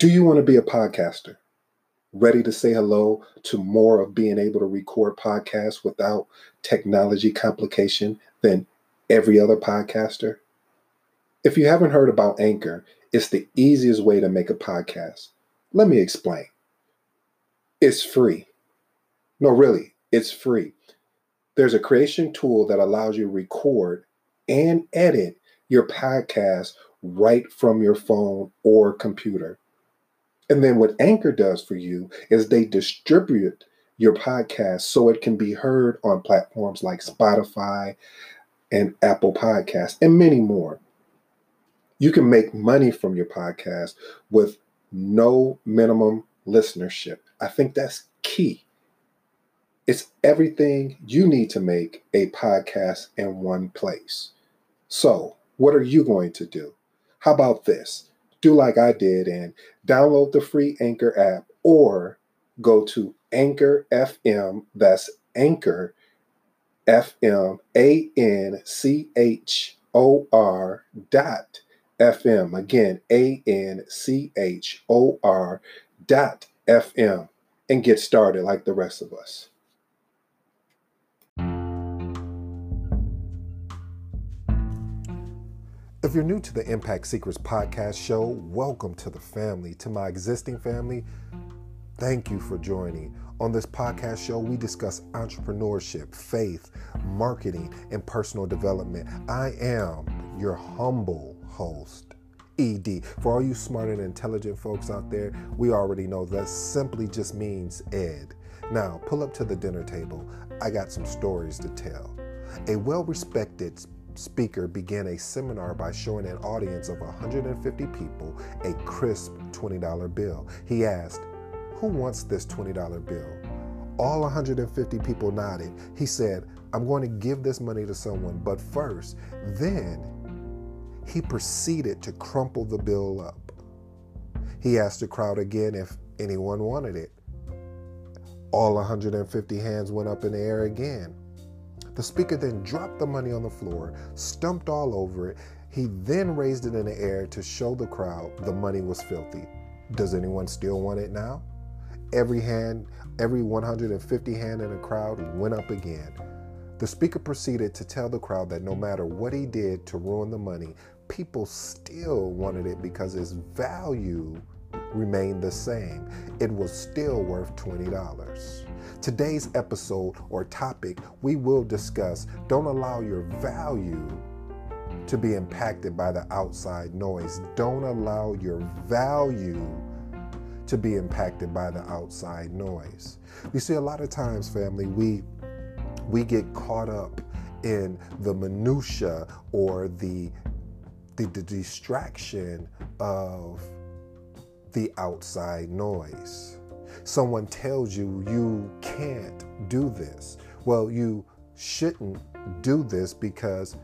Do you want to be a podcaster? Ready to say hello to more of being able to record podcasts without technology complication than every other podcaster? If you haven't heard about Anchor, it's the easiest way to make a podcast. Let me explain. It's free. No, really, it's free. There's a creation tool that allows you to record and edit your podcast right from your phone or computer. And then what Anchor does for you is they distribute your podcast so it can be heard on platforms like Spotify and Apple Podcasts and many more. You can make money from your podcast with no minimum listenership. I think that's key. It's everything you need to make a podcast in one place. So, what are you going to do? How about this? Do like I did and download the free Anchor app or go to Anchor FM, that's Anchor FM, A N C H O R dot FM. Again, A N C H O R dot FM and get started like the rest of us. If you're new to the Impact Secrets podcast show, welcome to the family. To my existing family, thank you for joining. On this podcast show, we discuss entrepreneurship, faith, marketing, and personal development. I am your humble host. ED. For all you smart and intelligent folks out there, we already know that simply just means Ed. Now, pull up to the dinner table. I got some stories to tell. A well respected speaker began a seminar by showing an audience of 150 people a crisp $20 bill. He asked, Who wants this $20 bill? All 150 people nodded. He said, I'm going to give this money to someone, but first, then he proceeded to crumple the bill up. He asked the crowd again if anyone wanted it. All 150 hands went up in the air again. The speaker then dropped the money on the floor, stumped all over it. He then raised it in the air to show the crowd the money was filthy. Does anyone still want it now? Every hand, every 150 hand in the crowd went up again. The speaker proceeded to tell the crowd that no matter what he did to ruin the money, people still wanted it because its value remained the same. It was still worth $20. Today's episode or topic we will discuss don't allow your value to be impacted by the outside noise. Don't allow your value to be impacted by the outside noise. You see, a lot of times, family, we we get caught up in the minutia or the, the, the distraction of the outside noise someone tells you you can't do this. Well, you shouldn't do this because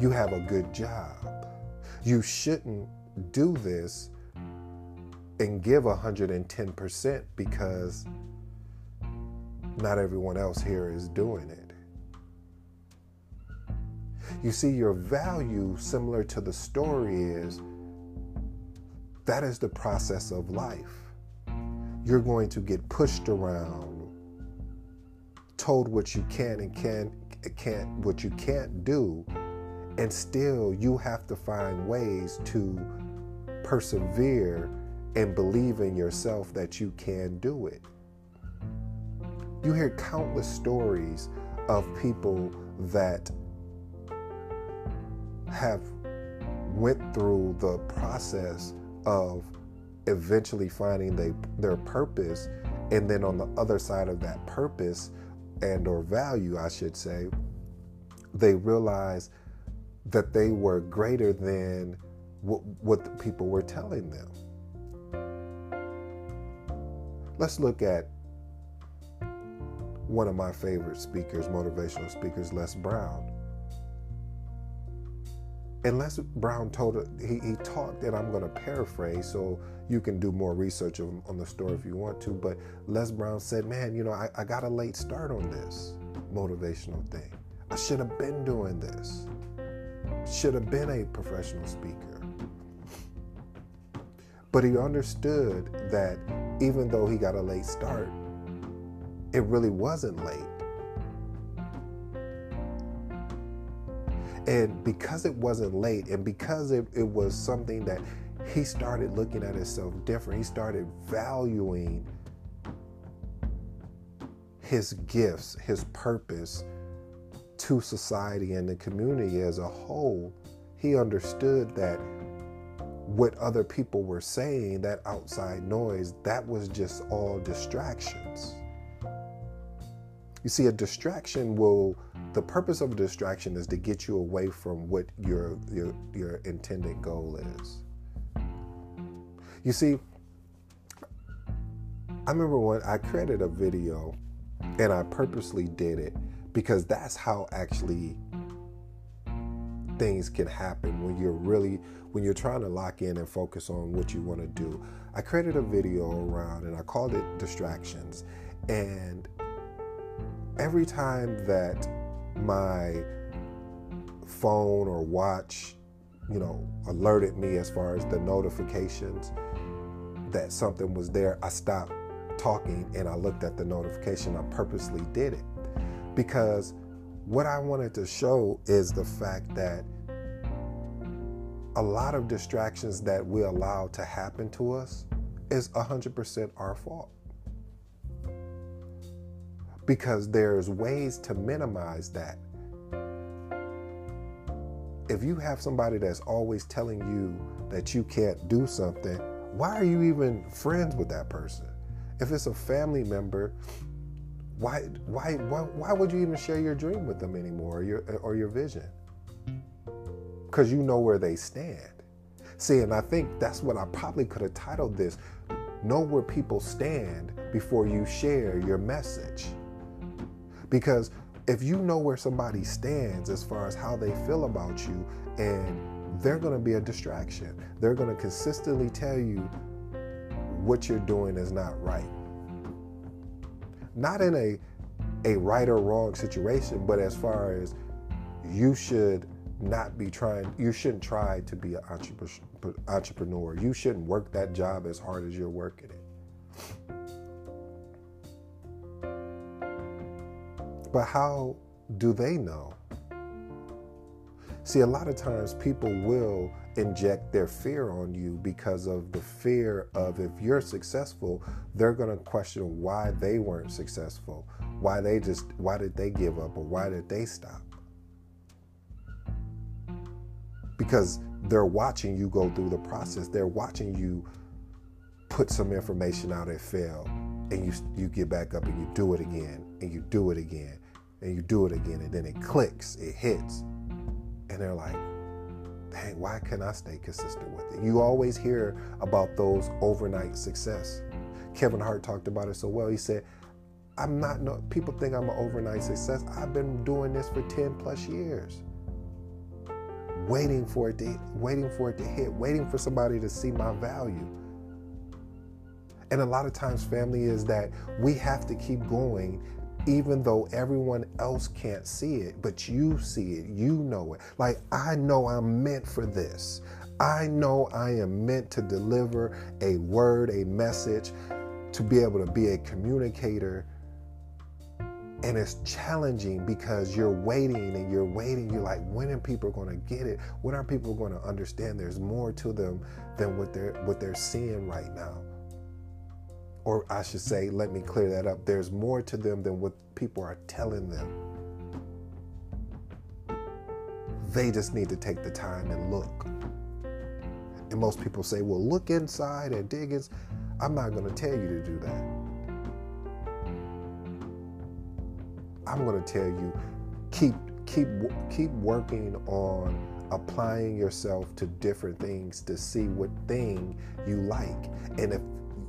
you have a good job. You shouldn't do this and give 110% because not everyone else here is doing it. You see, your value, similar to the story, is that is the process of life you're going to get pushed around, told what you can and can can't what you can't do, and still you have to find ways to persevere and believe in yourself that you can do it. You hear countless stories of people that have went through the process of eventually finding they, their purpose and then on the other side of that purpose and or value i should say they realize that they were greater than what, what the people were telling them. Let's look at one of my favorite speakers motivational speakers les brown Les Brown told her, he, he talked, and I'm going to paraphrase so you can do more research on, on, the story if you want to. But Les Brown said, Man, you know, I, I got a late start on this motivational thing. I should have been doing this, should have been a professional speaker. But he understood that even though he got a late start, it really wasn't late. And because it wasn't late, and because it, it was something that he started looking at himself different, he started valuing his gifts, his purpose to society and the community as a whole. He understood that what other people were saying, that outside noise, that was just all distractions. You see, a distraction will, the purpose of a distraction is to get you away from what your, your, your intended goal is. You see, I remember when I created a video and I purposely did it because that's how actually things can happen when you're really when you're trying to lock in and focus on what you want to do. I created a video around and I called it distractions. And every time that my phone or watch, you know, alerted me as far as the notifications that something was there, I stopped talking and I looked at the notification. I purposely did it because what I wanted to show is the fact that a lot of distractions that we allow to happen to us is 100% our fault. Because there's ways to minimize that. If you have somebody that's always telling you that you can't do something, why are you even friends with that person? If it's a family member, why why why, why would you even share your dream with them anymore or your or your vision? because you know where they stand. See, and I think that's what I probably could have titled this Know Where People Stand Before You Share Your Message. Because if you know where somebody stands as far as how they feel about you, and they're going to be a distraction, they're going to consistently tell you what you're doing is not right. Not in a a right or wrong situation, but as far as you should not be trying, you shouldn't try to be an entrepreneur. You shouldn't work that job as hard as you're working it. But how do they know? See, a lot of times people will inject their fear on you because of the fear of if you're successful, they're going to question why they weren't successful, why they just, why did they give up, or why did they stop? because they're watching you go through the process. They're watching you put some information out and fail, and you you get back up and you do it again, and you do it again, and you do it again, and then it clicks, it hits, and they're like, "Dang, why can't I stay consistent with it?" You always hear about those overnight success. Kevin Hart talked about it so well. He said, "I'm not no people think I'm an overnight success. I've been doing this for 10 plus years." waiting for it to waiting for it to hit, waiting for somebody to see my value. And a lot of times family is that we have to keep going even though everyone else can't see it, but you see it, you know it. Like I know I'm meant for this. I know I am meant to deliver a word, a message, to be able to be a communicator and it's challenging because you're waiting and you're waiting. You're like, when are people going to get it? When are people going to understand there's more to them than what they're what they're seeing right now? Or I should say, let me clear that up. There's more to them than what people are telling them. They just need to take the time and look. And most people say, well, look inside and dig in. I'm not going to tell you to do that. I'm going to tell you keep keep keep working on applying yourself to different things to see what thing you like. And if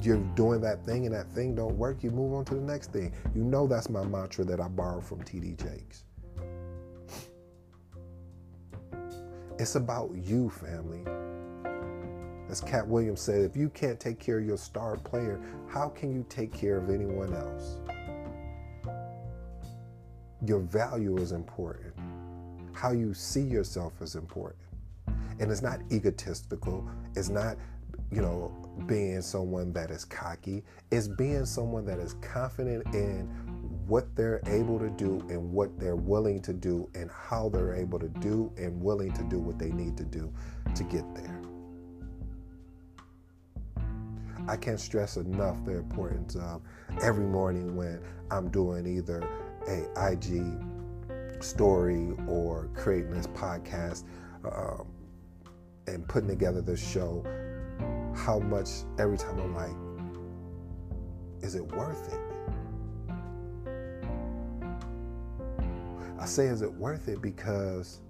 you're mm-hmm. doing that thing and that thing don't work, you move on to the next thing. You know that's my mantra that I borrowed from TD Jakes. It's about you, family. As Katt Williams said, if you can't take care of your star player, how can you take care of anyone else? your value is important. How you see yourself is important. And it's not egotistical. It's not you know, being someone that is cocky. It's being someone that is confident in what they're able to do and what they're willing to do and how they're able to do and willing to do what they need to do to get there. I can't stress enough the importance of every morning when I'm doing either a IG story or creating this podcast um, and putting together this show, how much every time I'm mm. like, is it worth it? I say, is it worth it? Because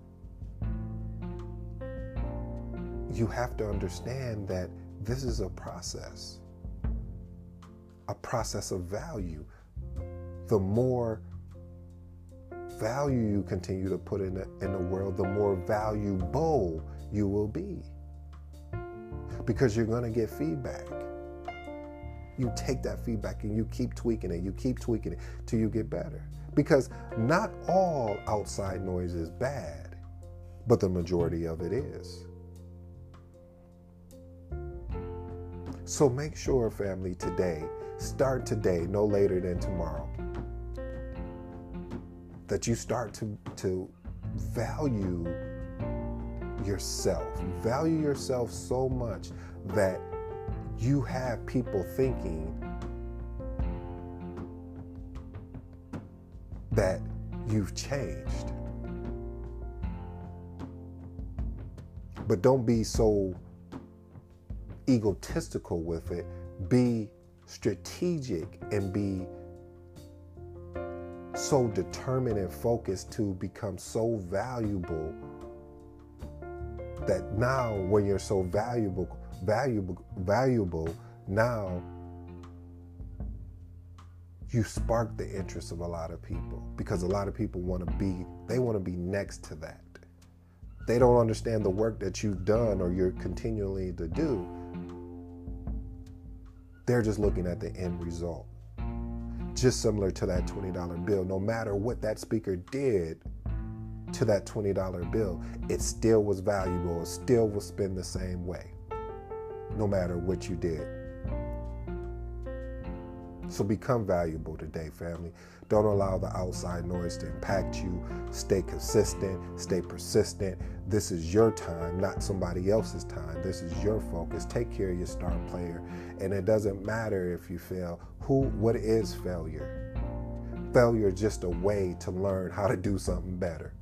you have to understand that this is a process, a process of value. The more value you continue to put in the, in the world, the more valuable you will be. Because you're going to get feedback. You take that feedback and you keep tweaking it, you keep tweaking it till you get better. Because not all outside noise is bad, but the majority of it is. So make sure, family, today, start today, no later than tomorrow, that you start to, to value yourself. Mm-hmm. Value yourself so much that you have people thinking that you've changed. But don't be so egotistical with it. Be strategic and be so determined and focused to become so valuable that now when you're so valuable valuable valuable now you spark the interest of a lot of people because a lot of people want to be they want to be next to that. They don't understand the work that you've done or you're continually to do. They're just looking at the end result. Just similar to that $20 bill no matter what that speaker did to that $20 bill it still was valuable it still will spend the same way no matter what you did so become valuable today, family. Don't allow the outside noise to impact you. Stay consistent, stay persistent. This is your time, not somebody else's time. This is your focus. Take care of your star player. And it doesn't matter if you fail. Who what is failure? Failure is just a way to learn how to do something better.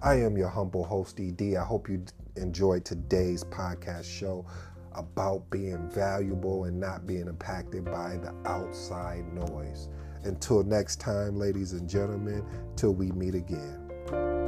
I am your humble host, ED. I hope you enjoyed today's podcast show about being valuable and not being impacted by the outside noise. Until next time, ladies and gentlemen, till we meet again.